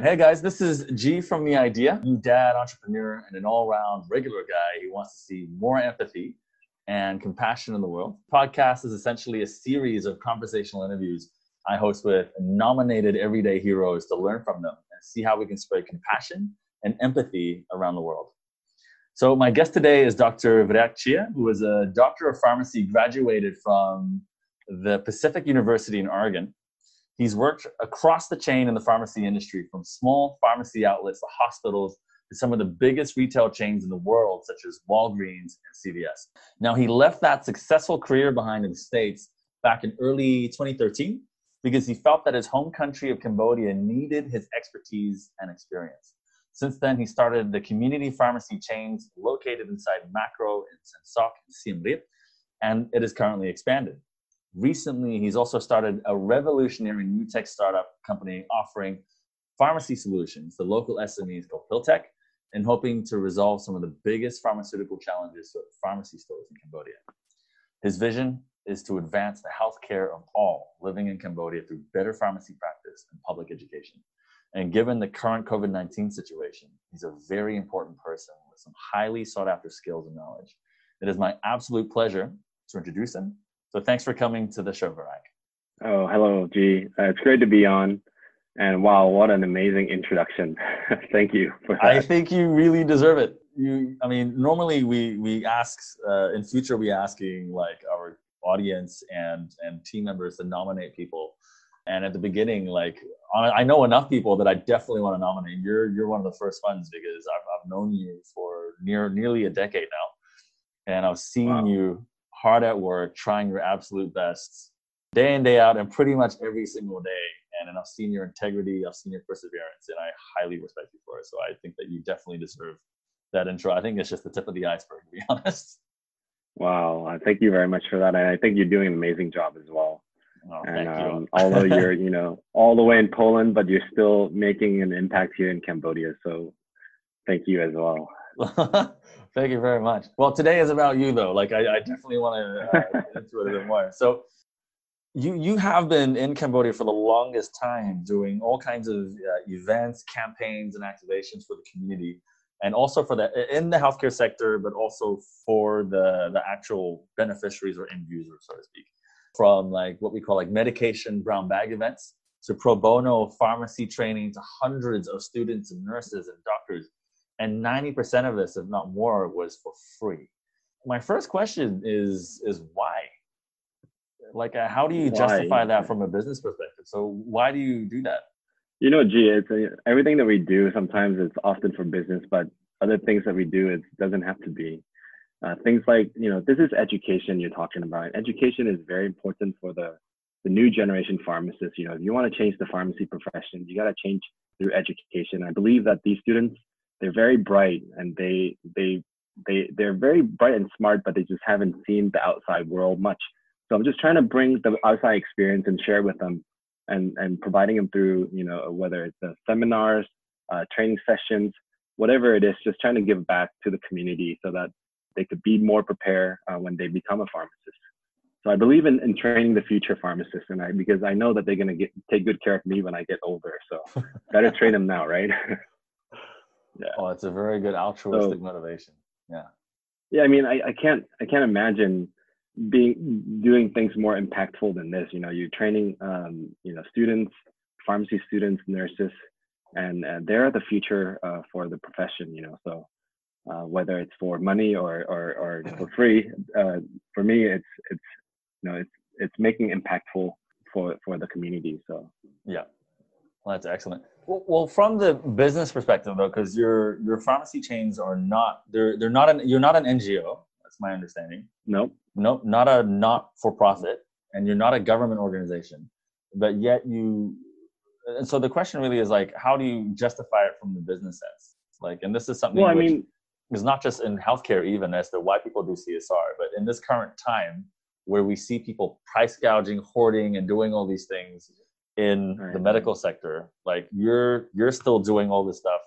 Hey guys, this is G from The Idea, new dad, entrepreneur, and an all round regular guy who wants to see more empathy and compassion in the world. Podcast is essentially a series of conversational interviews I host with nominated everyday heroes to learn from them and see how we can spread compassion and empathy around the world. So, my guest today is Dr. Virat Chia, who is a doctor of pharmacy graduated from the Pacific University in Oregon He's worked across the chain in the pharmacy industry, from small pharmacy outlets to hospitals to some of the biggest retail chains in the world, such as Walgreens and CVS. Now, he left that successful career behind in the States back in early 2013 because he felt that his home country of Cambodia needed his expertise and experience. Since then, he started the community pharmacy chains located inside Makro in Sen Sok and Siem Reap, and it is currently expanded recently he's also started a revolutionary new tech startup company offering pharmacy solutions to local SMEs called PillTech and hoping to resolve some of the biggest pharmaceutical challenges for pharmacy stores in Cambodia. His vision is to advance the healthcare of all living in Cambodia through better pharmacy practice and public education. And given the current COVID 19 situation, he's a very important person with some highly sought after skills and knowledge. It is my absolute pleasure to introduce him so thanks for coming to the show, Virag. Oh, hello, G. Uh, it's great to be on. And wow, what an amazing introduction. Thank you for that. I think you really deserve it. You, I mean, normally we we ask uh, in future we asking like our audience and and team members to nominate people. And at the beginning, like I know enough people that I definitely want to nominate. You're you're one of the first ones because I've I've known you for near nearly a decade now, and I've seen wow. you hard at work, trying your absolute best day in, day out, and pretty much every single day. And, and I've seen your integrity, I've seen your perseverance, and I highly respect you for it. So I think that you definitely deserve that intro. I think it's just the tip of the iceberg, to be honest. Wow, thank you very much for that. And I think you're doing an amazing job as well. Oh, and um, you. although you're, you know, all the way in Poland, but you're still making an impact here in Cambodia. So thank you as well. Thank you very much. Well, today is about you, though. Like, I, I definitely want to uh, get into it a bit more. So, you you have been in Cambodia for the longest time, doing all kinds of uh, events, campaigns, and activations for the community, and also for the in the healthcare sector, but also for the the actual beneficiaries or end users, so to speak. From like what we call like medication brown bag events to pro bono pharmacy training to hundreds of students and nurses and doctors and 90% of this if not more was for free. My first question is is why? Like uh, how do you why? justify that from a business perspective? So why do you do that? You know gee it's uh, everything that we do sometimes it's often for business but other things that we do it doesn't have to be. Uh, things like you know this is education you're talking about. Education is very important for the the new generation pharmacists. You know if you want to change the pharmacy profession you got to change through education. I believe that these students they're very bright and they they they they're very bright and smart, but they just haven't seen the outside world much. So I'm just trying to bring the outside experience and share with them, and and providing them through you know whether it's the seminars, uh, training sessions, whatever it is, just trying to give back to the community so that they could be more prepared uh, when they become a pharmacist. So I believe in, in training the future pharmacists, and I because I know that they're gonna get take good care of me when I get older. So gotta train them now, right? yeah. Oh, it's a very good altruistic so, motivation. Yeah. Yeah, I mean, I, I can't I can't imagine being doing things more impactful than this. You know, you're training um, you know students, pharmacy students, nurses, and uh, they're the future uh, for the profession. You know, so uh, whether it's for money or or, or for free, uh, for me, it's it's you know it's it's making impactful for for the community. So yeah, well, that's excellent. Well, well, from the business perspective, though, because your your pharmacy chains are not they're they're not an you're not an NGO. That's my understanding. Nope. Nope. Not a not for profit, and you're not a government organization, but yet you. And so the question really is like, how do you justify it from the business sense? Like, and this is something. Well, I mean, is not just in healthcare even as to why people do CSR, but in this current time where we see people price gouging, hoarding, and doing all these things in right. the medical sector like you're you're still doing all this stuff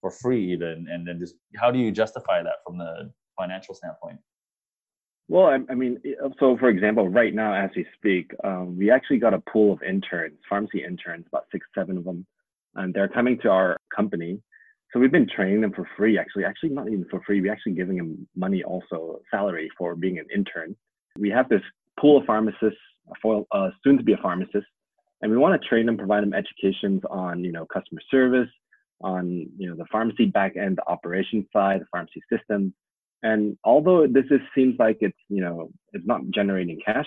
for free even and then just how do you justify that from the financial standpoint well i, I mean so for example right now as we speak um, we actually got a pool of interns pharmacy interns about six seven of them and they're coming to our company. So we've been training them for free, actually. Actually, not even for free. We're actually giving them money, also salary for being an intern. We have this pool of pharmacists, for uh, soon to be a pharmacist, and we want to train them, provide them educations on, you know, customer service, on, you know, the pharmacy back end, the operation side, the pharmacy systems. And although this is, seems like it's, you know, it's not generating cash,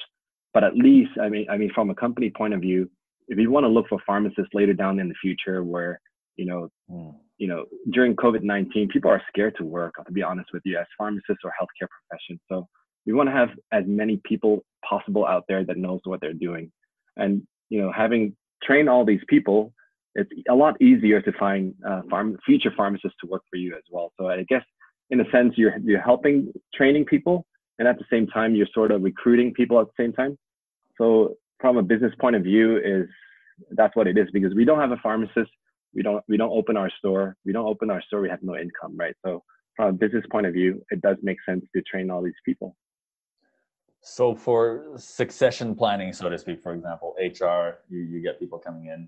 but at least, I mean, I mean, from a company point of view, if you want to look for pharmacists later down in the future where, you know, mm. you know, during COVID-19, people are scared to work, to be honest with you, as pharmacists or healthcare professions. So we want to have as many people possible out there that knows what they're doing. And, you know, having trained all these people, it's a lot easier to find uh, farm, future pharmacists to work for you as well. So I guess in a sense, you're, you're helping training people and at the same time, you're sort of recruiting people at the same time. So from a business point of view is that's what it is because we don't have a pharmacist. We don't, we don't open our store. We don't open our store. We have no income, right? So from a business point of view, it does make sense to train all these people. So for succession planning, so to speak, for example, HR, you, you get people coming in,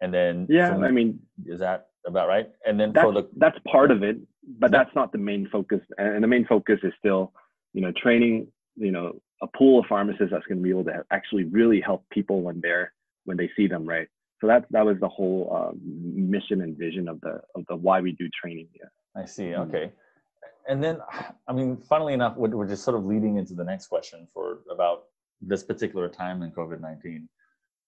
and then yeah, I mean, is that about right? And then that's, for the that's part of it, but that's not the main focus. And the main focus is still, you know, training, you know, a pool of pharmacists that's going to be able to actually really help people when they're when they see them, right? So that that was the whole uh, mission and vision of the of the why we do training. Yeah. I see. Mm-hmm. And then i mean funnily enough we're just sort of leading into the next question for about this particular time in covid-19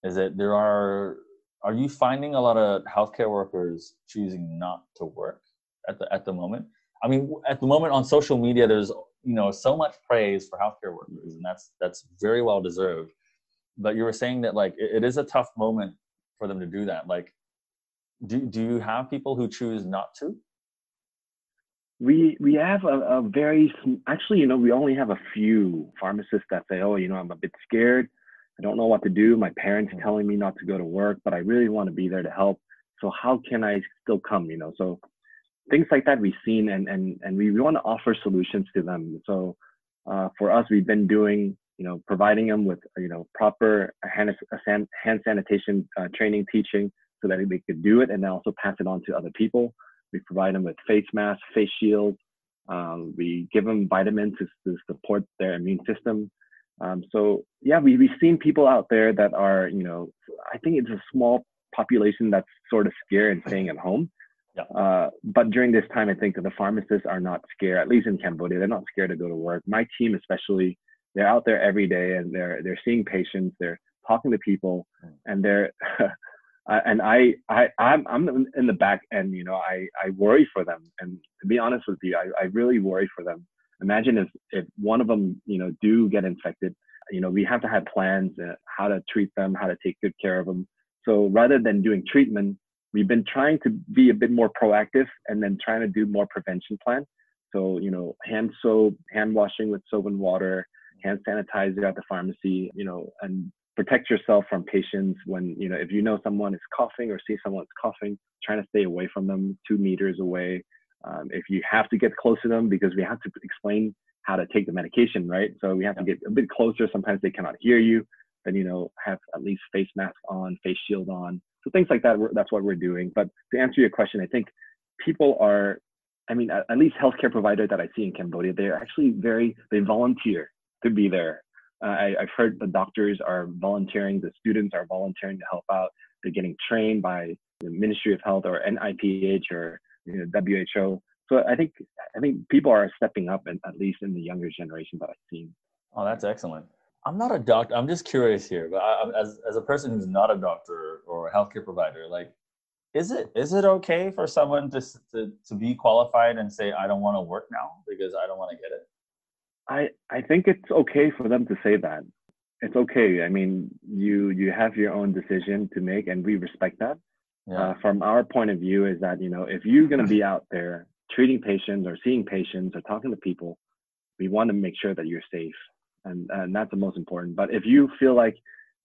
is that there are are you finding a lot of healthcare workers choosing not to work at the at the moment? I mean at the moment on social media there's you know so much praise for healthcare workers and that's that's very well deserved. But you were saying that like it, it is a tough moment for them to do that. Like do, do you have people who choose not to we we have a, a very actually you know we only have a few pharmacists that say oh you know i'm a bit scared. I don't know what to do. My parents mm-hmm. telling me not to go to work but i really want to be there to help. So how can i still come? You know so things like that we've seen and and and we want to offer solutions to them. So uh, for us we've been doing you know providing them with you know proper hand, hand sanitation uh, training teaching so that they could do it and then also pass it on to other people we provide them with face masks, face shields. Um, we give them vitamins to, to support their immune system. Um, so yeah, we, we've seen people out there that are, you know, I think it's a small population that's sort of scared and staying at home. Yeah. Uh, but during this time, I think the pharmacists are not scared, at least in Cambodia, they're not scared to go to work. My team, especially, they're out there every day and they're, they're seeing patients, they're talking to people mm. and they're, uh, and I, I, I'm, I'm in the back end. You know, I, I worry for them. And to be honest with you, I, I really worry for them. Imagine if, if one of them, you know, do get infected. You know, we have to have plans uh, how to treat them, how to take good care of them. So rather than doing treatment, we've been trying to be a bit more proactive and then trying to do more prevention plan. So, you know, hand soap, hand washing with soap and water, hand sanitizer at the pharmacy, you know, and protect yourself from patients when you know if you know someone is coughing or see someone's coughing trying to stay away from them two meters away. Um, if you have to get close to them because we have to explain how to take the medication right? So we have to get a bit closer. Sometimes they cannot hear you then you know have at least face mask on face shield on. So things like that that's what we're doing. But to answer your question i think people are i mean at, at least healthcare providers that i see in cambodia they're actually very they volunteer to be there uh, I, have heard the doctors are volunteering, the students are volunteering to help out. They're getting trained by the Ministry of Health or NIPH or you know, WHO. So I think I think people are stepping up, and at least in the younger generation that I've seen. Oh, that's excellent. I'm not a doctor. I'm just curious here, but I, as as a person who's not a doctor or a healthcare provider, like, is it is it okay for someone to to, to be qualified and say I don't want to work now because I don't want to get it? I I think it's okay for them to say that. It's okay. I mean, you you have your own decision to make, and we respect that. Yeah. Uh, from our point of view, is that you know if you're going to be out there treating patients or seeing patients or talking to people, we want to make sure that you're safe, and and that's the most important. But if you feel like,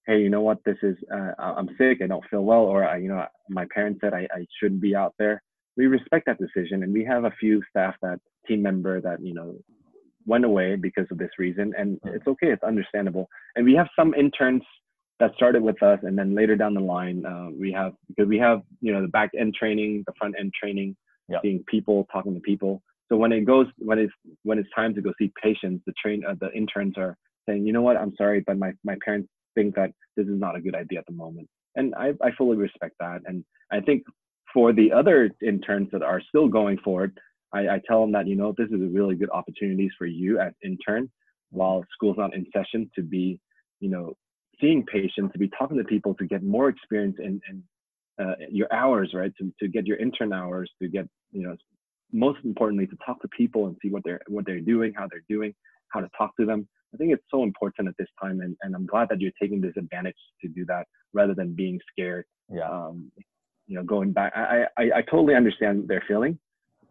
hey, you know what, this is uh, I'm sick, I don't feel well, or I, you know my parents said I, I shouldn't be out there, we respect that decision, and we have a few staff that team member that you know went away because of this reason and it's okay it's understandable. And we have some interns that started with us, and then later down the line, uh, we have because we have you know the back end training, the front end training, Yep. seeing people, talking to people. So when it goes when it's when it's time to go see patients, the train uh, the interns are saying, you know what, I'm sorry, but my my parents think that this is not a good idea at the moment, and I I fully respect that, and I think for the other interns that are still going forward, I, I tell them that you know this is a really good opportunities for you as intern while school's not in session to be you know seeing patients to be talking to people to get more experience in, in uh, your hours right? To, to get your intern hours to get you know most importantly to talk to people and see what they're what they're doing how they're doing how to talk to them. I think it's so important at this time and, and i'm glad that you're taking this advantage to do that rather than being scared Yeah. um, you know going back. I, I i totally understand their feeling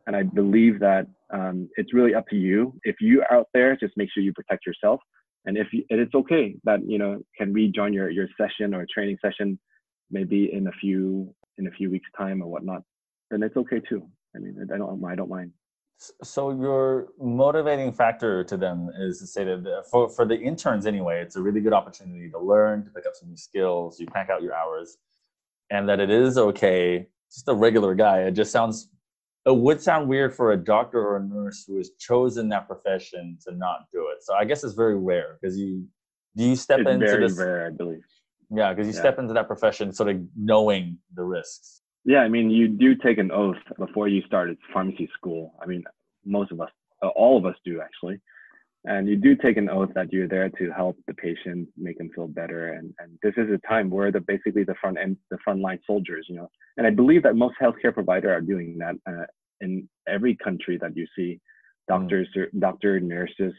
and i believe that um, it's really up to you if you out there just make sure you protect yourself and if you, and it's okay that you know can we join your your session or training session maybe in a few in a few weeks time or whatnot then it's okay too i mean i don't i don't mind So your motivating factor to them is to say that for for the interns anyway, it's a really good opportunity to learn, to pick up some new skills. You crank out your hours, and that it is okay. Just a regular guy. It just sounds. It would sound weird for a doctor or a nurse who has chosen that profession to not do it. So I guess it's very rare because you do you step it's into very this. rare i believe Yeah, because you Yeah. step into that profession sort of knowing the risks. yeah i mean you do take an oath before you start at pharmacy school i mean most of us uh, all of us do actually and you do take an oath that you're there to help the patient make them feel better. And, and this is a time where the basically the front end the frontline soldiers you know. And i believe that most healthcare providers are doing that uh, in every country that you see. Doctors or doctor nurses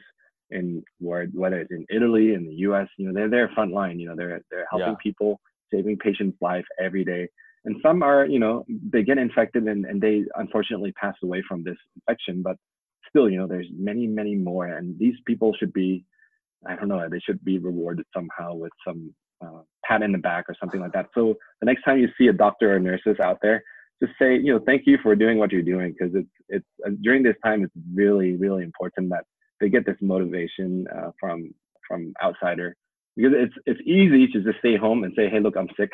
in where whether it's in italy in the us you know they're there frontline you know they're they're helping Yeah. people saving patients life every day. And some are you know they get infected and, and they unfortunately pass away from this infection but still you know there's many many more and these people should be i don't know they should be rewarded somehow with some uh, pat in the back or something like that so the next time you see a doctor or nurses out there just say you know thank you for doing what you're doing because it's it's uh, during this time it's really really important that they get this motivation uh, from from outsider because it's it's easy to just stay home and say hey look i'm sick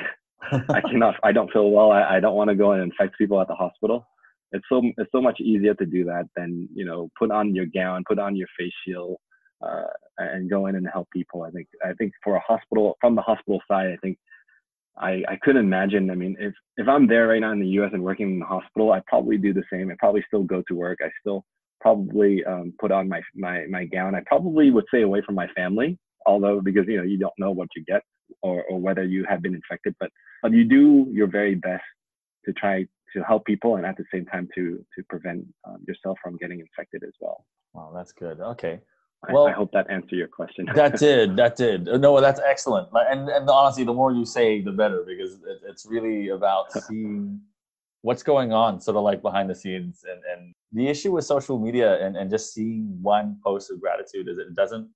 I cannot. I don't feel well. I, I don't want to go and infect people at the hospital. It's so it's so much easier to do that than you know put on your gown, put on your face shield, uh, and go in and help people. I think I think for a hospital from the hospital side, I think I I couldn't imagine. I mean, if if I'm there right now in the U.S. and working in the hospital, I probably do the same. I probably still go to work. I still probably um, put on my my my gown. I probably would stay away from my family, although because you know you don't know what you get or or whether you have been infected, but but you do your very best to try to help people and at the same time to to prevent um, yourself from getting infected as well. Wow, that's good. Okay. Well- I hope that answered your question. that did that did no that's excellent and and honestly the more you say the better because it, it's really about seeing what's going on sort of like behind the scenes and and the issue with social media and and just seeing one post of gratitude is it doesn't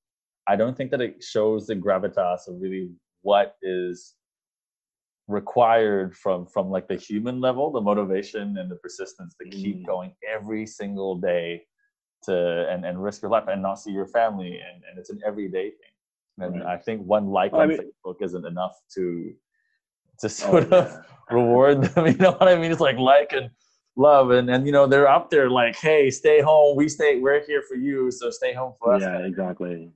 i don't think that it shows the gravitas of really what is required from from like the human level the motivation and the persistence to keep Mm. going every single day to and, and risk your life and not see your family and, and it's an everyday thing and Right. i think one like Well, I on mean- facebook isn't enough to to Oh, sort of yeah. reward them you know what i mean it's like like and love and and you know they're out there like hey stay home we stay we're here for you so stay home for us yeah, exactly.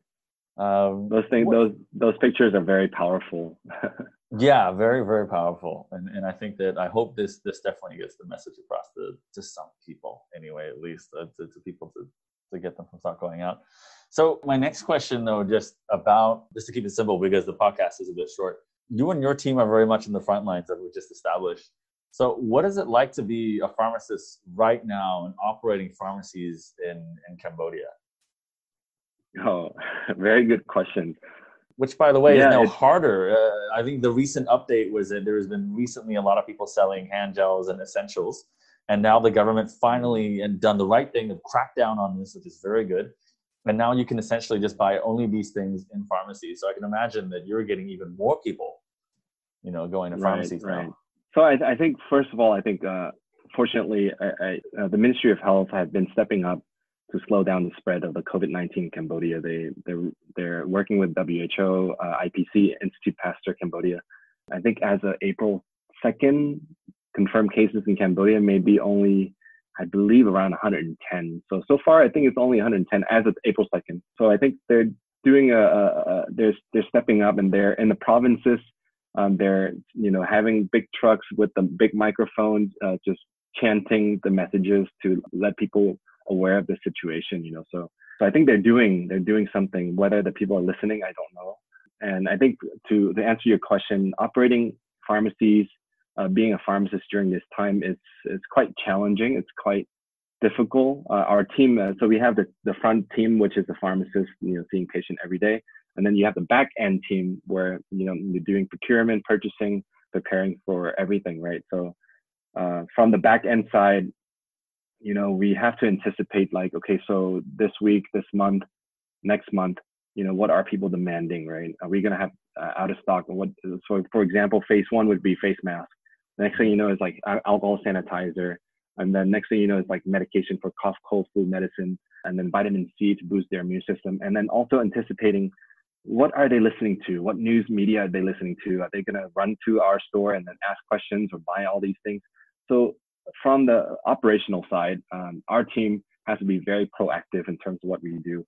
um Those things, what- those those pictures are very powerful. yeah very very powerful. And and i think that i hope this this definitely gets the message across to to some people anyway at least uh, to, to people to to get them to start going out. So my next question though just about just to keep it simple because the podcast is a bit short. You and your team are very much in the front lines that we just established. So what is it like to be a pharmacist right now and operating pharmacies in in cambodia? Oh, very good question. Which by the way Yeah, is now harder. Uh, I think the recent update was that there has been recently a lot of people selling hand gels and essentials, and now the government finally and done the right thing of crack down on this, which is very good. And now you can essentially just buy only these things in pharmacies. So I can imagine that you're getting even more people, you know, going to Right, pharmacies right. now. So I, I think first of all, I think uh, fortunately, I, I, uh, the Ministry of Health has been stepping up to slow down the spread of the COVID-19 in Cambodia. They they're they're working with WHO, uh, IPC, Institute Pasteur Cambodia. I think as of April 2nd, confirmed cases in Cambodia may be only I believe around 110. So so far I think it's only 110 as of April 2nd. So I think they're doing a, a, a they're they're stepping up and they're in the provinces. Um, they're you know having big trucks with the big microphones, uh, just chanting the messages to let people aware of the situation. You know, so so I think they're doing they're doing something. Whether the people are listening, I don't know. And I think to to answer your question, operating pharmacies, uh, being a pharmacist during this time is it's quite challenging. It's quite difficult. Uh, our team, uh, so we have the, the front team, which is the pharmacist, you know, seeing patient every day. And then you have the back end team where, you know, you're doing procurement, purchasing, preparing for everything, right? So uh, from the back end side, you know, we have to anticipate like, okay, so this week, this month, next month, you know, what are people demanding, right? Are we going to have uh, out of stock? What, so for example, phase one would be face masks. The next thing you know is like alcohol sanitizer, and then next thing you know, is like medication for cough, cold, flu medicine, and then vitamin C to boost their immune system. And then also anticipating what are they listening to? What news media are they listening to? Are they going to run to our store and then ask questions or buy all these things? So from the operational side, um, our team has to be very proactive in terms of what we do.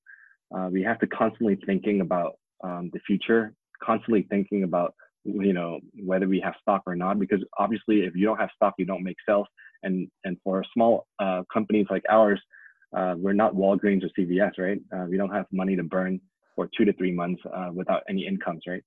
Uh, we have to constantly thinking about um, the future, constantly thinking about you know whether we have stock or not because obviously if you don't have stock you don't make sales. And and for small uh, companies like ours uh, we're not walgreens or cvs right? Uh, we don't have money to burn for two to three months uh, without any incomes right?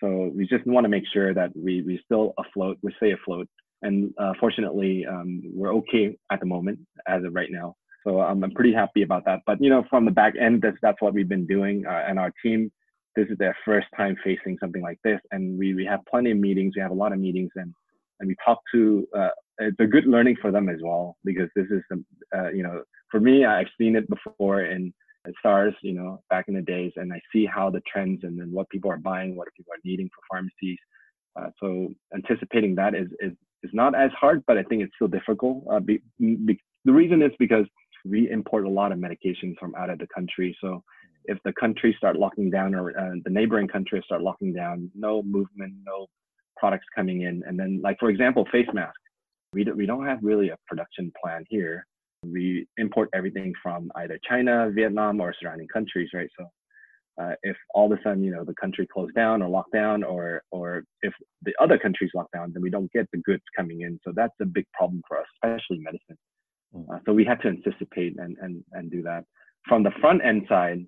So we just want to make sure that we we still afloat we stay afloat and uh, fortunately um, we're okay at the moment as of right now. So um, i'm pretty happy about that. But you know from the back end that's that's what we've been doing uh, and our team. This is their first time facing something like this and we, we have plenty of meetings. We have a lot of meetings and and we talk to uh, it's a good learning for them as well because this is uh, you know for me i've seen it before in SARS, you know, back in the days, and I see how the trends and then what people are buying, what people are needing for pharmacies. Uh, so anticipating that is, is is not as hard, but I think it's still difficult. Uh, be, be, the reason is because we import a lot of medications from out of the country. So if the country start locking down or uh, the neighboring countries start locking down, no movement, no products coming in. And then, like for example, face masks. We do, we don't have really a production plan here. We import everything from either China, Vietnam, or surrounding countries, right? So uh, if all of a sudden you know the country closed down or locked down, or or if the other countries lock down, then we don't get the goods coming in. So that's a big problem for us, especially medicine. Mm. Uh, so we had to anticipate and and and do that. From the front end side,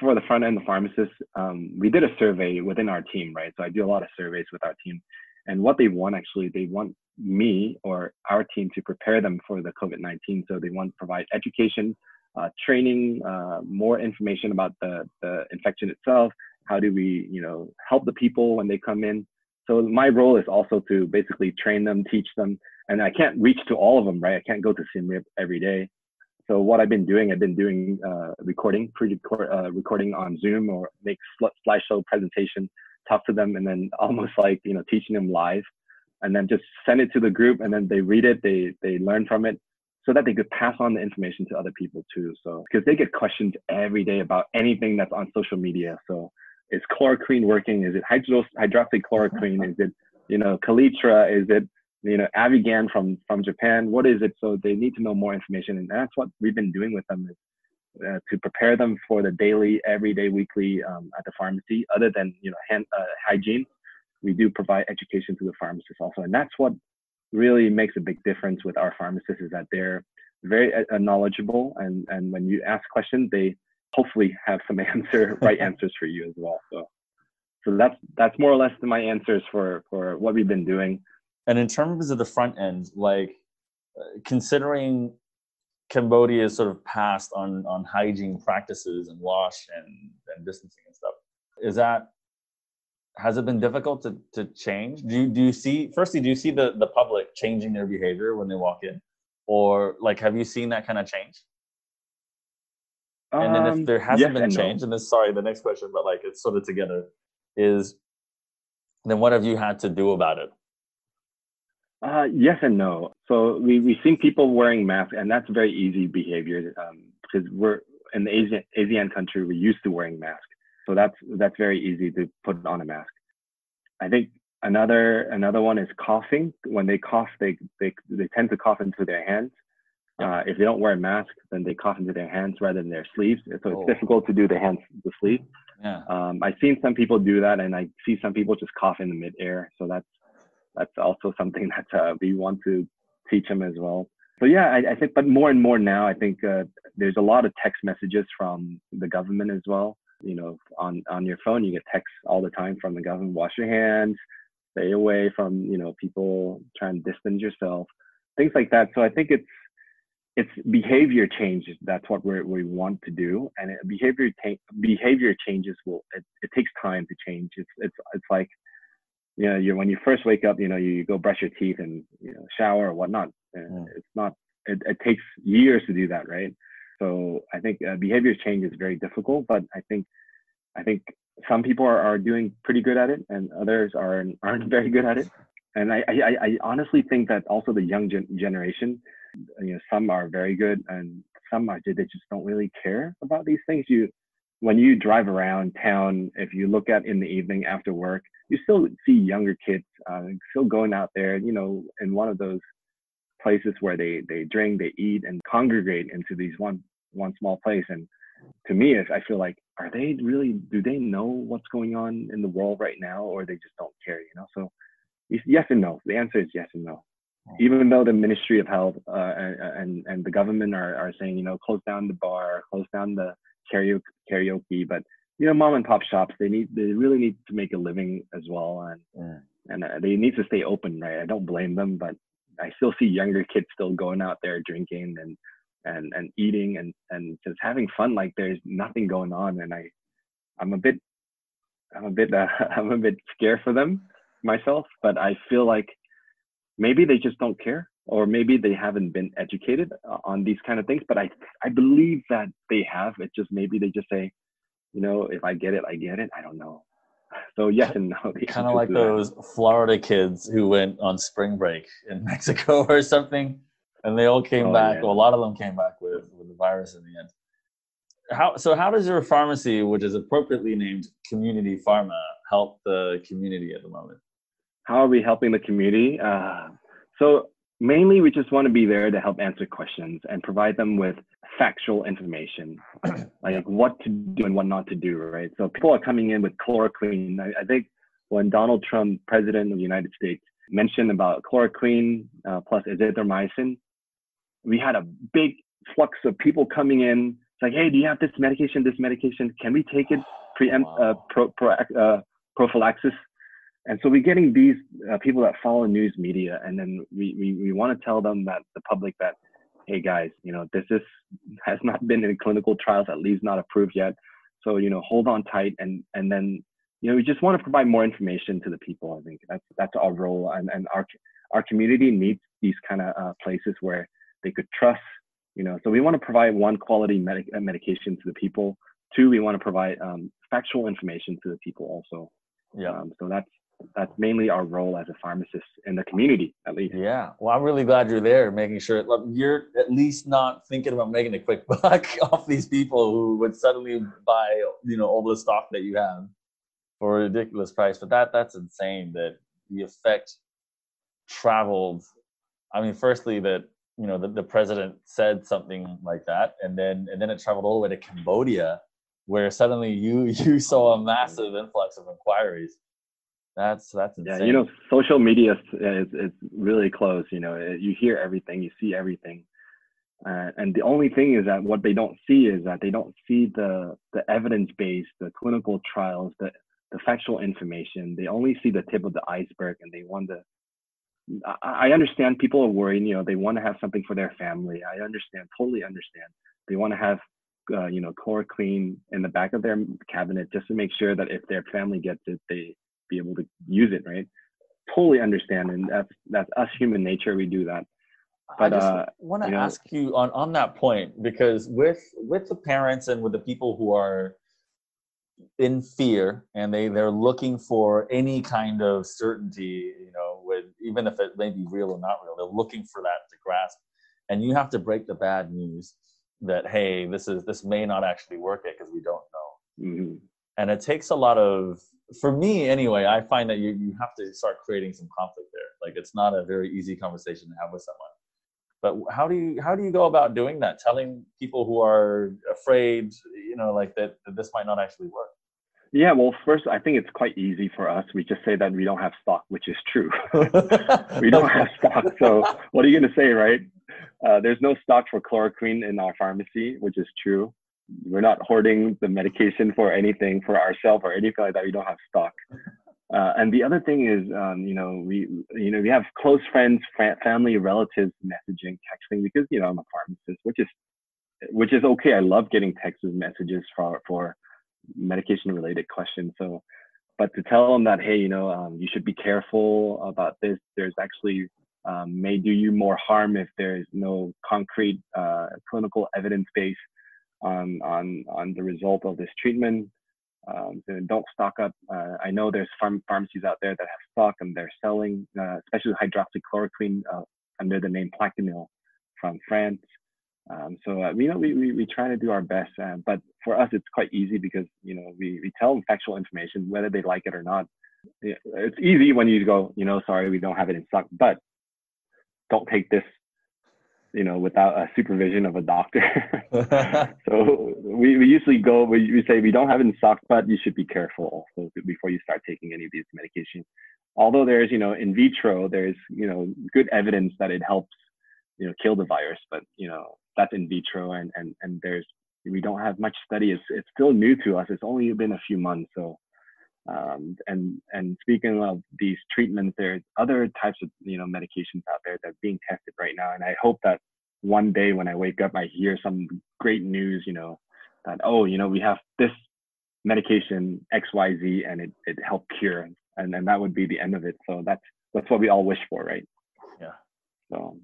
for the front end, the pharmacists, um, we did a survey within our team, right? So I do a lot of surveys with our team. And what they want actually, they want me or our team to prepare them for the COVID 19. So they want to provide education, uh, training, uh, more information about the, the infection itself. How do we, you know, help the people when they come in? So my role is also to basically train them, teach them. And I can't reach to all of them, right? I can't go to Siem Reap every day. So what I've been doing, I've been doing uh, recording, pre-record, uh, recording on Zoom or make slideshow presentation, talk to them, and then almost like you know teaching them live, and then just send it to the group, and then they read it, they they learn from it, so that they could pass on the information to other people too. So because they get questions every day about anything that's on social media. So is chloroquine working? Is it hydro- hydroxychloroquine? is it you know Kaletra? Is it you know, Avigan from from Japan. What is it? So they need to know more information, and that's what we've been doing with them is uh, to prepare them for the daily, everyday, weekly um, at the pharmacy. Other than you know hand, uh, hygiene, we do provide education to the pharmacists also, and that's what really makes a big difference with our pharmacists is that they're very uh, knowledgeable, and and when you ask questions, they hopefully have some answer, right answers for you as well. So. So that's that's more or less my answers for for what we've been doing. And in terms of the front end, like uh, considering cambodia's sort of passed on on hygiene practices and wash and, and distancing and stuff, is that has it been difficult to, to change? Do you, do you see firstly do you see the, the public changing their behavior when they walk in? Or like have you seen that kind of change? And then if um, there hasn't yes been change, no. and this sorry, the next question, but like it's sort of together, is then what have you had to do about it? Uh, yes and no. So we we've seen people wearing masks, and that's very easy behavior um, because we're in the Asian Asian country, we're used to wearing masks, so that's that's very easy to put on a mask. I think another another one is coughing. When they cough, they they they tend to cough into their hands. Uh, if they don't wear a mask, then they cough into their hands rather than their sleeves. So it's oh. difficult to do the hands, the sleeve. Yeah. Um, I've seen some people do that, and I see some people just cough in the midair. So that's that's also something that uh, we want to teach them as well. So yeah, I, I think, but more and more now, I think uh, there's a lot of text messages from the government as well. You know, on on your phone, you get texts all the time from the government. Wash your hands, stay away from you know people trying to distance yourself, things like that. So I think it's it's behavior change. That's what we we want to do, and behavior ta- behavior changes will it, it takes time to change. It's it's it's like you know, you when you first wake up, you know, you, you go brush your teeth and you know shower or whatnot. Mm. It's not. It, it takes years to do that, right? So I think uh, behavior change is very difficult, but I think I think some people are, are doing pretty good at it, and others are aren't very good at it. And I I, I honestly think that also the young gen- generation, you know, some are very good, and some are they just don't really care about these things. You when you drive around town, if you look at in the evening after work, you still see younger kids uh, still going out there, you know, in one of those places where they they drink, they eat, and congregate into these one one small place. And to me, I feel like, are they really? Do they know what's going on in the world right now, or they just don't care? You know, so yes and no. The answer is yes and no. Even though the Ministry of Health uh, and and the government are, are saying, you know, close down the bar, close down the karaoke, karaoke, but you know, mom and pop shops, they need, they really need to make a living as well. And, yeah. and uh, they need to stay open, right? I don't blame them, but I still see younger kids still going out there drinking and, and, and eating and, and just having fun. Like there's nothing going on. And I, I'm a bit, I'm a bit, uh, I'm a bit scared for them myself, but I feel like maybe they just don't care or maybe they haven't been educated uh, on these kind of things but i i believe that they have it's just maybe they just say you know, if I get it, I get it. I don't know. So yes and no. Kind of like those Florida kids who went on spring break in Mexico or something, and they all came oh, back. Yeah. Well, a lot of them came back with with the virus in the end. How so? How does your pharmacy, which is appropriately named Community Pharma, help the community at the moment? How are we helping the community? Uh, so mainly, we just want to be there to help answer questions and provide them with factual information, like what to do and what not to do, right? So people are coming in with chloroquine. I, I think when Donald Trump, president of the United States, mentioned about chloroquine uh, plus azithromycin, we had a big flux of people coming in. It's like, hey, do you have this medication? This medication? Can we take it preempt uh, pro, pro, uh, prophylaxis? And so we're getting these uh, people that follow news media, and then we, we, we want to tell them that the public that hey guys, you know, this is has not been in clinical trials, at least not approved yet. So, you know, hold on tight and and then, you know, we just want to provide more information to the people. I think that's that's our role and, and our our community needs these kind of uh, places where they could trust, you know. So we want to provide one quality medic- uh, medication to the people. Two, we want to provide um, factual information to the people also. Yeah. Um, so that's that's mainly our role as a pharmacist in the community at least. Yeah. Well i'm really glad you're there making sure you're at least not thinking about making a quick buck off these people who would suddenly buy you know all the stock that you have for a ridiculous price. But that that's insane that the effect traveled. I mean firstly that you know the, the president said something like that and then and then it traveled all the way to cambodia where suddenly you you saw a massive influx of inquiries that's that's insane. Yeah, you know, social media is is really close. You know, you hear everything, you see everything, uh, and the only thing is that what they don't see is that they don't see the the evidence base, the clinical trials, the the factual information. They only see the tip of the iceberg, and they want to. I understand people are worried. You know, they want to have something for their family. I understand, totally understand. They want to have uh, you know, chloroquine in the back of their cabinet just to make sure that if their family gets it, they be able to use it, right? Totally understand, and that's that's us human nature. We do that. But I just uh, want to ask know, you on on that point because with with the parents and with the people who are in fear and they they're looking for any kind of certainty, you know, with even if it may be real or not real, they're looking for that to grasp, and you have to break the bad news. that hey this is this may not actually work it because we don't know hmm and it takes a lot of for me anyway i find that you, you have to start creating some conflict there like it's not a very easy conversation to have with someone but how do you how do you go about doing that telling people who are afraid you know like that, that this might not actually work Yeah, well, first, I think it's quite easy for us. We just say that we don't have stock, which is true. we don't have stock. So, what are you going to say, right? Uh, there's no stock for chloroquine in our pharmacy, which is true. We're not hoarding the medication for anything for ourselves or anything like that. We don't have stock. Uh, and the other thing is, um, you know, we, you know, we have close friends, family, relatives messaging, texting because, you know, I'm a pharmacist, which is, which is okay. I love getting text messages for, for medication related questions. So, but to tell them that, hey, you know, um, you should be careful about this. There's actually um, may do you more harm if there's no concrete uh, clinical evidence base on on on the result of this treatment. Um, don't stock up. Uh, I know there's pharm- pharmacies out there that have stock and they're selling, uh, especially hydroxychloroquine uh, under the name Plaquenil from France. Um, so uh, you know we, we we try to do our best, uh, but for us it's quite easy because you know we we tell them factual information whether they like it or not. It's easy when you go, you know, sorry we don't have it in stock, but don't take this, you know, without a supervision of a doctor. so we, we usually go we, we say we don't have it in stock, but you should be careful also before you start taking any of these medications. Although there's you know in vitro there's you know good evidence that it helps you know kill the virus, but you know that's in vitro and and and there's we don't have much study. It's it's still new to us. It's only been a few months, so. Um, and and speaking of these treatments, there's other types of you know medications out there that are being tested right now, and I hope that one day when I wake up, I hear some great news, you know, that oh, you know, we have this medication X Y Z, and it it helped cure, and then that would be the end of it. So that's that's what we all wish for, right? Yeah. So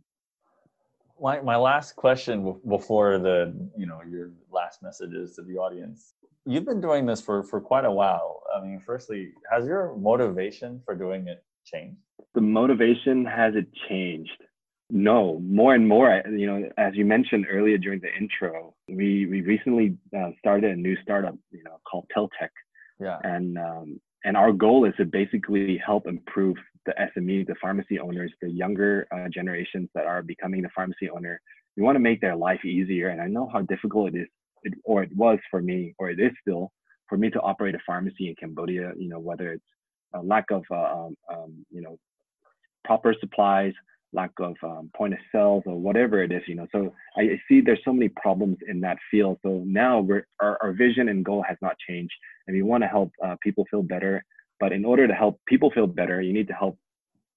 my, my last question before the you know your last messages to the audience you've been doing this for for quite a while i mean firstly has your motivation for doing it changed the motivation has it changed? No, more and more. You know, as you mentioned earlier during the intro, we we recently uh, started a new startup, you know, called Teltech, yeah and um, and our goal is to basically help improve the SME, the pharmacy owners, the younger uh, generations that are becoming the pharmacy owner. We want to make their life easier, and I know how difficult it is, it, or it was for me, or it is still for me to operate a pharmacy in Cambodia. You know, whether it's a lack of uh, um, um, you know proper supplies, lack of um, point of sales, or whatever it is. You know, so I see there's so many problems in that field. So now we're our, our vision and goal has not changed, and we want to help uh, people feel better. But in order to help people feel better, you need to help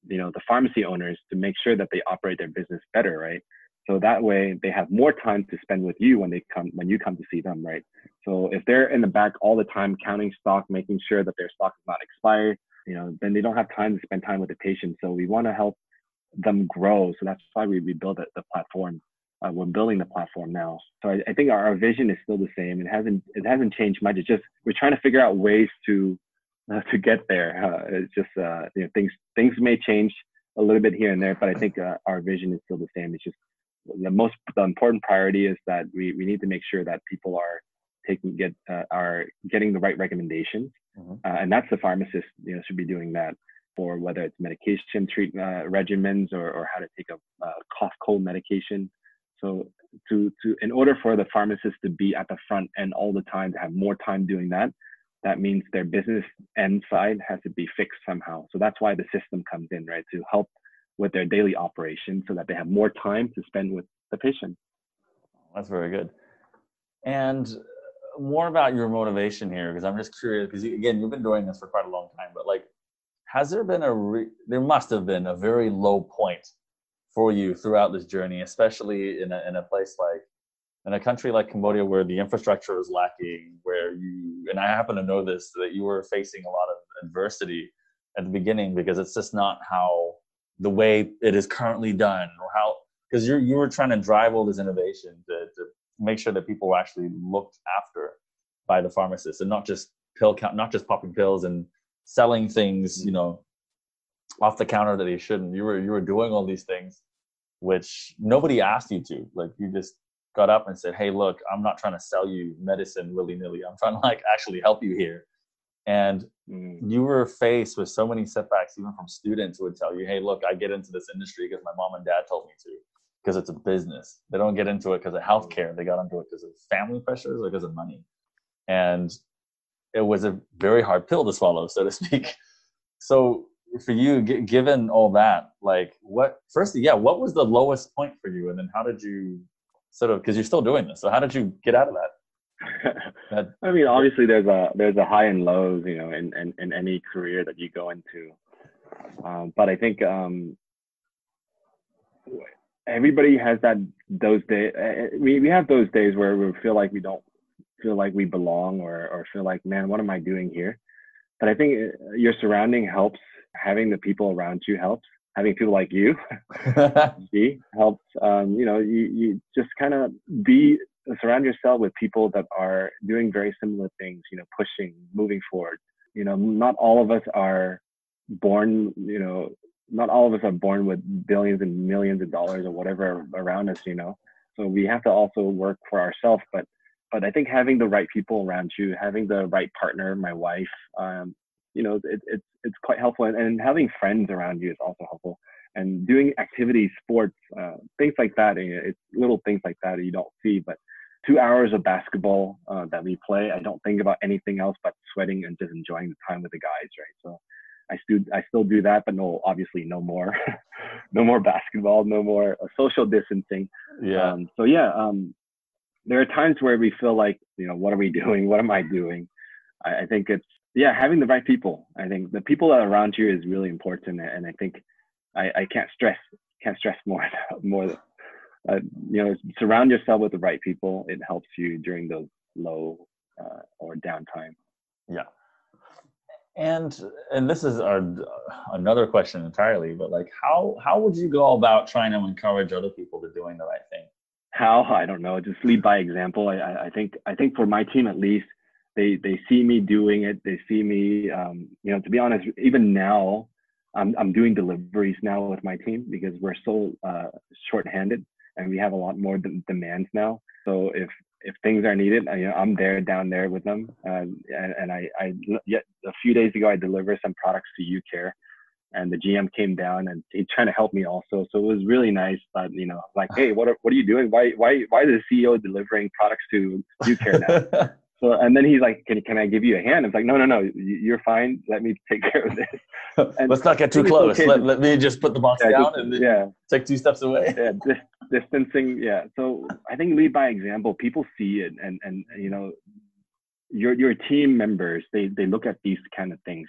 you know the pharmacy owners to make sure that they operate their business better, right? So that way they have more time to spend with you when they come when you come to see them, right? So if they're in the back all the time counting stock, making sure that their stock is not expired, you know, then they don't have time to spend time with the patient. So we want to help them grow. So that's why we, we build the, the platform. Uh, we're building the platform now. So I, I think our, our vision is still the same. It hasn't it hasn't changed much. It's just we're trying to figure out ways to uh, to get there. Uh, it's just uh, you know things things may change a little bit here and there, but I think uh, our vision is still the same. It's just the most the important priority is that we, we need to make sure that people are taking get uh, are getting the right recommendations, Mhm. uh, and that's the pharmacist you know should be doing that for whether it's medication treatment uh, regimens or, or how to take a uh, cough cold medication. So to to in order for the pharmacist to be at the front end all the time to have more time doing that, that means their business end side has to be fixed somehow. So that's why the system comes in, right, to help with their daily operation so that they have more time to spend with the patient. Oh, that's very good. And more about your motivation here, because I'm just curious. Because again, you've been doing this for quite a long time, but like, has there been a re- there must have been a very low point for you throughout this journey, especially in a in a place like in a country like Cambodia where the infrastructure is lacking, where you and I happen to know this that you were facing a lot of adversity at the beginning because it's just not how the way it is currently done or how because you you were trying to drive all this innovation to, to make sure that people were actually looked after by the pharmacist and not just pill count not just popping pills and selling things you know off the counter that they shouldn't you were you were doing all these things which nobody asked you to like you just got up and said, "Hey, look, I'm not trying to sell you medicine willy nilly. I'm trying to like actually help you here." And mm. you were faced with so many setbacks, even from students who would tell you, "Hey, look, I get into this industry because my mom and dad told me to, because it's a business. They don't get into it because of healthcare. They got into it because of family pressures or because of money." And it was a very hard pill to swallow, so to speak. So for you, g- given all that, like what? Firstly, yeah, what was the lowest point for you, and then how did you sort of? Because you're still doing this, so how did you get out of that? I mean, obviously, there's a there's a high and lows, you know, in in, in any career that you go into. Um, but I think um, everybody has that those days. Eh, we we have those days where we feel like we don't feel like we belong, or or feel like, man, what am I doing here? But I think eh, your surrounding helps having the people around you helps. Having people like you be helps. Um, you know, you you just kind of be surround yourself with people that are doing very similar things. You know, pushing, moving forward. You know, not all of us are born. You know, not all of us are born with billions and millions of dollars or whatever around us. You know, so we have to also work for ourselves. But but I think having the right people around you, having the right partner, my wife, um, you know, it, it's it's quite helpful, and, and, having friends around you is also helpful. And doing activities, sports, uh, things like that. It's little things like that you don't see, but two hours of basketball uh, that we play, I don't think about anything else but sweating and just enjoying the time with the guys, right? So I still I still do that, but no, obviously no more, no more basketball, no more uh, social distancing. Yeah. Um, so yeah, um, there are times where we feel like you know what are we doing? What am I doing? I, I think it's yeah, having the right people. I think the people that are around you is really important, and I think I, I can't stress can't stress more more. Uh, you know, surround yourself with the right people. It helps you during those low uh, or downtime. Yeah, and and this is our, another question entirely. But like, how how would you go about trying to encourage other people to doing the right thing? How I don't know. Just lead by example. I I think I think for my team at least they they see me doing it. They see me, um, you know. To be honest, even now, I'm I'm doing deliveries now with my team because we're so uh, short-handed and we have a lot more demands now. So if if things are needed, I, you know, I'm there down there with them. Uh, and, and I, I yet a few days ago I delivered some products to UCare, and the GM came down and he's trying to help me also. So it was really nice. But you know, like, hey, what are what are you doing? Why why why is the CEO delivering products to UCare now? So, and then he's like, can, can I give you a hand? It's like, no, no, no, you're fine. Let me take care of this. And Let's not get too close. Okay let, let me just put the box yeah, down just, and yeah. take two steps away. yeah, dis- distancing. Yeah. So I think lead by example. People see it, and and you know, your your team members they they look at these kind of things.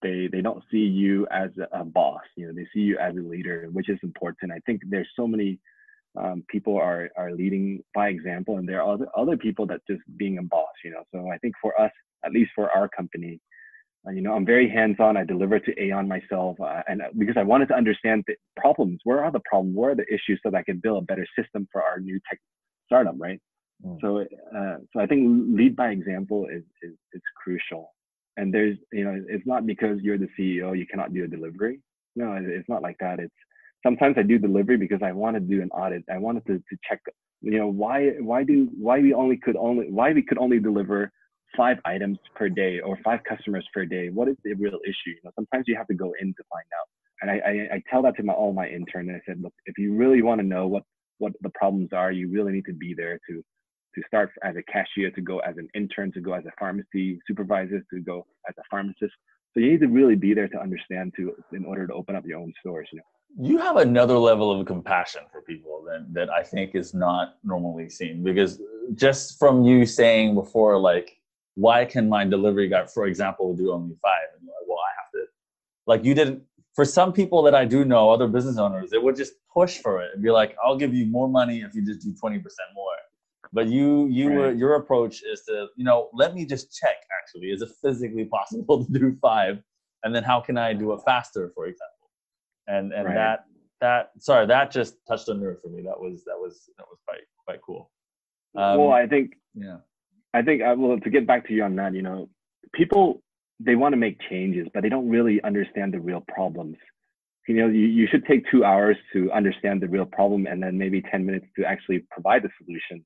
They they don't see you as a boss. You know, they see you as a leader, which is important. I think there's so many um, people are are leading by example, and there are other other people that just being a boss, you know. So I think for us, at least for our company, uh, you know, I'm very hands-on. I deliver to Aeon myself, uh, and uh, because I wanted to understand the problems, where are the problems, where are the issues, so that I can build a better system for our new tech startup, right? Mm. So, uh, so I think lead by example is, is is crucial. And there's, you know, it's not because you're the CEO you cannot do a delivery. No, it's not like that. It's sometimes I do delivery because I want to do an audit. I wanted to, to check, you know, why why do why we only could only why we could only deliver five items per day or five customers per day. What is the real issue? You know, sometimes you have to go in to find out. And I, I, I tell that to my all my interns. I said, look, if you really want to know what what the problems are, you really need to be there to to start as a cashier, to go as an intern, to go as a pharmacy supervisor, to go as a pharmacist. So you need to really be there to understand to in order to open up your own stores. You know you have another level of compassion for people that, that I think is not normally seen because just from you saying before, like, why can my delivery guy, for example, do only five? And like, well, I have to, like, you didn't, for some people that I do know, other business owners, they would just push for it and be like, I'll give you more money if you just do 20% more. But you, you right. were, your approach is to, you know, let me just check actually, is it physically possible to do five? And then how can I do it faster, for example? And and right. that that sorry that just touched a nerve for me. That was that was that was quite quite cool. Um, well, I think yeah, I think I uh, well to get back to you on that. You know, people they want to make changes, but they don't really understand the real problems. you know you, you should take two hours to understand the real problem and then maybe 10 minutes to actually provide the solution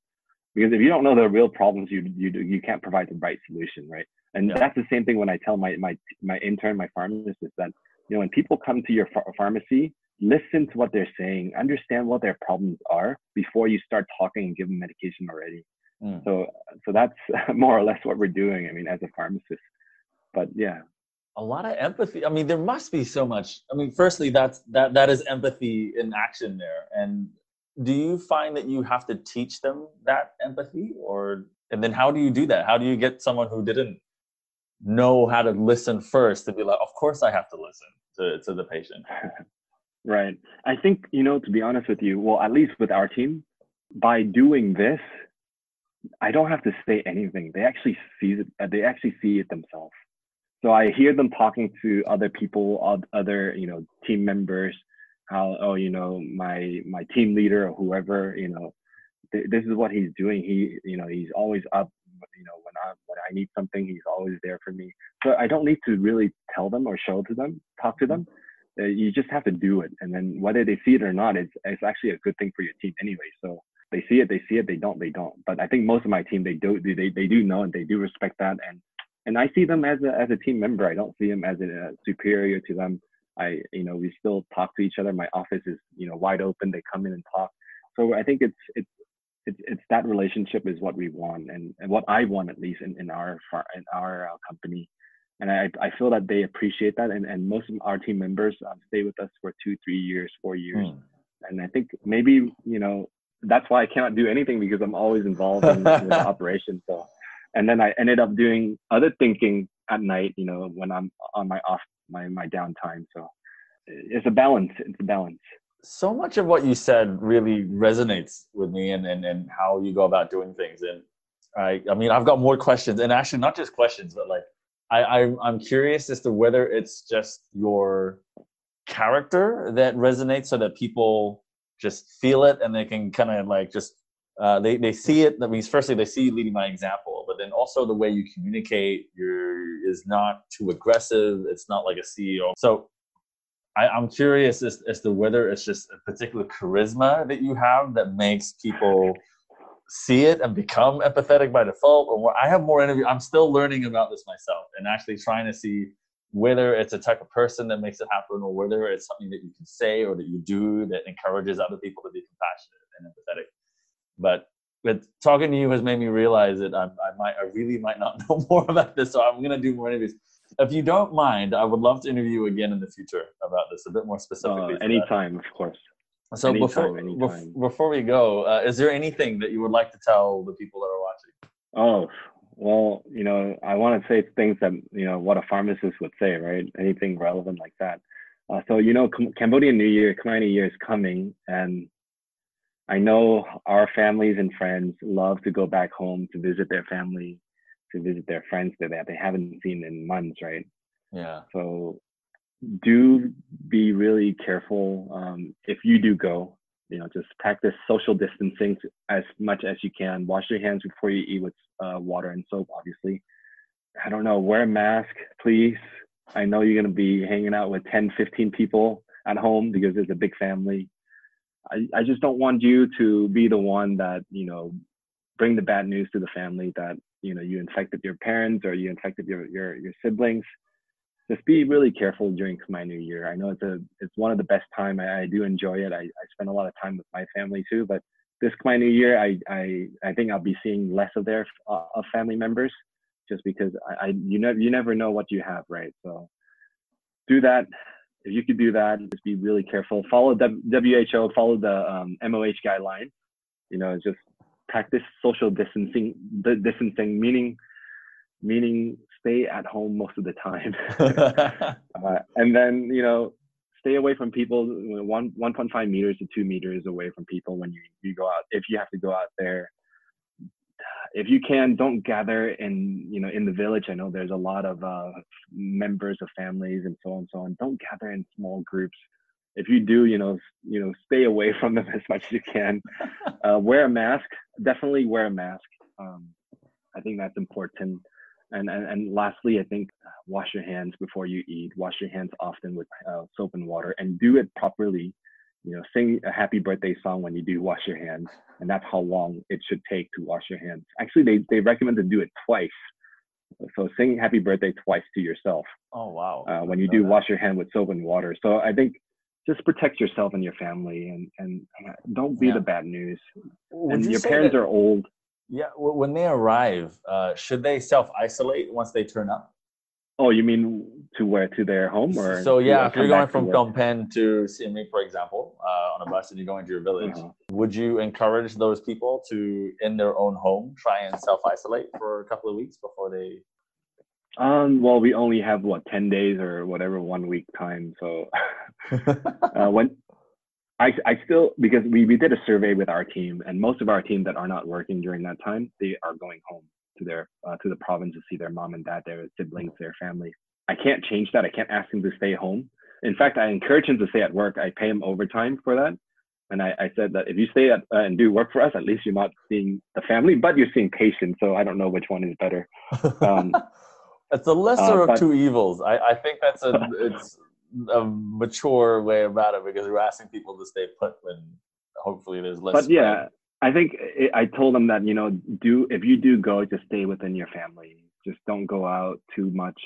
because if you don't know the real problems you you you can't provide the right solution right and yeah. that's the same thing when i tell my my my intern my pharmacist is that you know when people come to your pharmacy listen to what they're saying understand what their problems are before you start talking and give them medication already. Mm. so so that's more or less what we're doing i mean as a pharmacist. But yeah. A lot of empathy i mean there must be so much i mean firstly that's that that is empathy in action there. And do you find that you have to teach them that empathy or and then how do you do that? How do you get someone who didn't know how to listen first to be like of course i have to listen to, to the patient. Right. I think you know to be honest with you well at least with our team by doing this i don't have to say anything. They actually see it uh, they actually see it themselves. So i hear them talking to other people other you know team members how oh you know my my team leader or whoever you know th- this is what he's doing. He you know he's always up you know when i when i need something he's always there for me. So i don't need to really tell them or show to them talk to them. Uh, you just have to do it. And then whether they see it or not it's it's actually a good thing for your team anyway. So they see it they see it they don't they don't. But i think most of my team they do they, they do know and they do respect that. And and i see them as a as a team member. I don't see them as a, a superior to them. I, you know, we still talk to each other. My office is, you know, wide open. They come in and talk. So I think it's it's it's, it's that relationship is what we want, and, and what I want at least in, in our in our uh, company. And I I feel that they appreciate that, and, and most of our team members um, stay with us for two, three years, four years. Mm. And I think maybe you know that's why I cannot do anything because I'm always involved in, in the operation. So, and then I ended up doing other thinking at night, you know, when I'm on my off my my downtime. So it's a balance. It's a balance. So much of what you said really resonates with me, and and, and how you go about doing things. And I I mean I've got more questions, and actually not just questions, but like I, I I'm curious as to whether it's just your character that resonates, so that people just feel it and they can kind of like just uh, they they see it. That means firstly they see you leading by example, but then also the way you communicate your is not too aggressive. It's not like a CEO. So I, am curious as, as to whether it's just a particular charisma that you have that makes people see it and become empathetic by default, or I have more interview. I'm still learning about this myself and actually trying to see whether it's a type of person that makes it happen or whether it's something that you can say or that you do that encourages other people to be compassionate and empathetic. But but talking to you has made me realize that I'm, I might, I really might not know more about this. So I'm to do more interviews. If you don't mind, I would love to interview you again in the future about this a bit more specifically. Uh, anytime, of course. So anytime, before anytime. before we go, uh, is there anything that you would like to tell the people that are watching? Oh, well, you know, I want to say things that you know what a pharmacist would say, right? Anything relevant like that. Uh, so you know, Cambodian New Year, Khmer New Year is coming, and I know our families and friends love to go back home to visit their family, to visit their friends that they haven't seen in months, right? Yeah. So do be really careful. Um, if you do go, you know, just practice social distancing as much as you can. Wash your hands before you eat with uh, water and soap, obviously. I don't know, wear a mask, please. I know you're going to be hanging out with 10, 15 people at home because it's a big family. I, I just don't want you to be the one that, you know, bring the bad news to the family that, you know, you infected your parents or you infected your, your, your siblings. Just be really careful during my new year. I know it's a, it's one of the best time. I, I do enjoy it. I, I spend a lot of time with Khmer family too, but this Khmer New Year, I, I, I think I'll be seeing less of their uh, of family members, just because I, I you never you never know what you have, right? So do that if you could do that, just be really careful. Follow WHO, follow the um, MOH guideline. You know, just practice social distancing. The distancing meaning meaning stay at home most of the time, uh, and then you know stay away from people. One 1.5 meters to two meters away from people when you you go out. If you have to go out there if you can, don't gather in you know in the village. I know there's a lot of uh, members of families and so on and so on. Don't gather in small groups. If you do, you know, you know, stay away from them as much as you can. Uh, wear a mask. Definitely wear a mask. Um, I think that's important. And, and and lastly, I think uh, wash your hands before you eat. Wash your hands often with uh, soap and water, and do it properly. You know, sing a happy birthday song when you do wash your hands, and that's how long it should take to wash your hands. Actually, they they recommend to do it twice. So sing happy birthday twice to yourself. Oh wow! Uh, when you do that. wash your hand with soap and water. So I think just protect yourself and your family, and and don't be yeah. the bad news. Would and you your parents that, are old yeah, when they arrive, uh, should they self isolate once they turn up? Oh, you mean to where to their home or? So yeah, if you're going from Phnom Penh to Siem Reap, for example, uh, on a bus and you're going to your village, uh-huh. would you encourage those people to, in their own home, try and self isolate for a couple of weeks before they? Um. Well, we only have what ten days or whatever one week time. So, uh, when I, I still because we, we did a survey with our team and most of our team that are not working during that time they are going home to their uh, to the province to see their mom and dad their siblings their family i can't change that i can't ask him to stay home in fact i encourage him to stay at work i pay him overtime for that and i, I said that if you stay at, uh, and do work for us at least you're not seeing the family but you're seeing patients so i don't know which one is better um, it's the lesser uh, but, of two evils I, I think that's a it's a mature way about it because we're asking people to stay put when hopefully there's less. But yeah, I think it, I told them that you know do if you do go, just stay within your family. Just don't go out too much.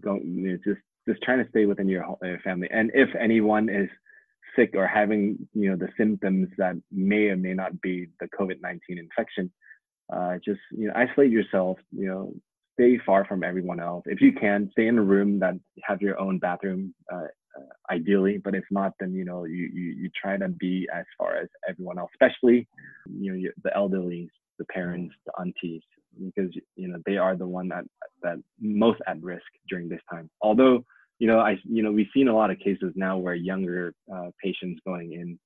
Go you know, just just trying to stay within your, your family. And if anyone is sick or having you know the symptoms that may or may not be the COVID nineteen infection, uh, just you know isolate yourself. You know stay far from everyone else. If you can, stay in a room that have your own bathroom, uh, uh, ideally. But if not, then you know you, you you try to be as far as everyone else, especially you know the elderly, the parents, the aunties, because you know they are the one that that most at risk during this time. Although you know I you know we've seen a lot of cases now where younger uh, patients going in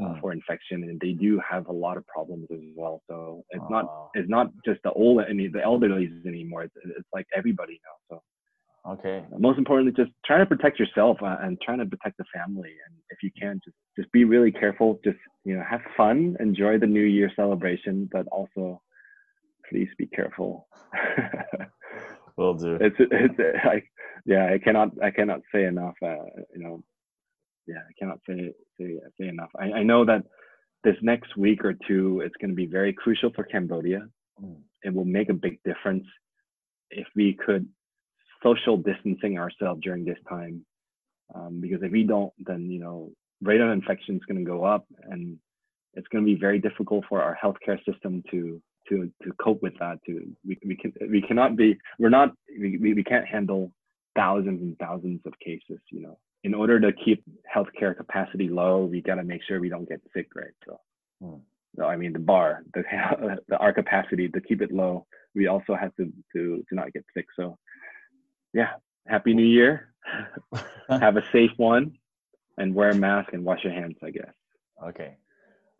uh, mm. for infection, and they do have a lot of problems as well. So it's oh, not it's not just the old any the elderly anymore. It's, it's like everybody now. So okay. Most importantly, just trying to protect yourself uh, and trying to protect the family. And if you can, just just be really careful. Just you know, have fun, enjoy the New Year celebration, but also please be careful. Will do. It's it's like yeah, I cannot I cannot say enough. Uh, you know, yeah, I cannot say say say enough. I, I know that this next week or two, it's going to be very crucial for Cambodia. Mm. It will make a big difference if we could social distancing ourselves during this time. Um, because if we don't, then you know, rate of infection is going to go up, and it's going to be very difficult for our healthcare system to to to cope with that. To we we can we cannot be we're not we we can't handle thousands and thousands of cases. You know, in order to keep healthcare capacity low, we got to make sure we don't get sick, right? So, hmm. so I mean, the bar, the, the our capacity to keep it low, we also have to to to not get sick. So, yeah, happy New Year. have a safe one, and wear a mask and wash your hands. I guess. Okay.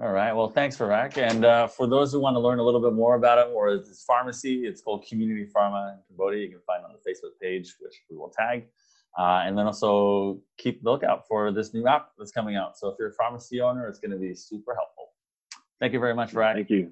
All right. Well, thanks, Vivek. And uh, for those who want to learn a little bit more about it or this pharmacy, it's called Community Pharma in Cambodia. You can find it on the Facebook page, which we will tag. Uh, and then also keep the lookout for this new app that's coming out. So if you're a pharmacy owner, it's going to be super helpful. Thank you very much, Rag. Thank you.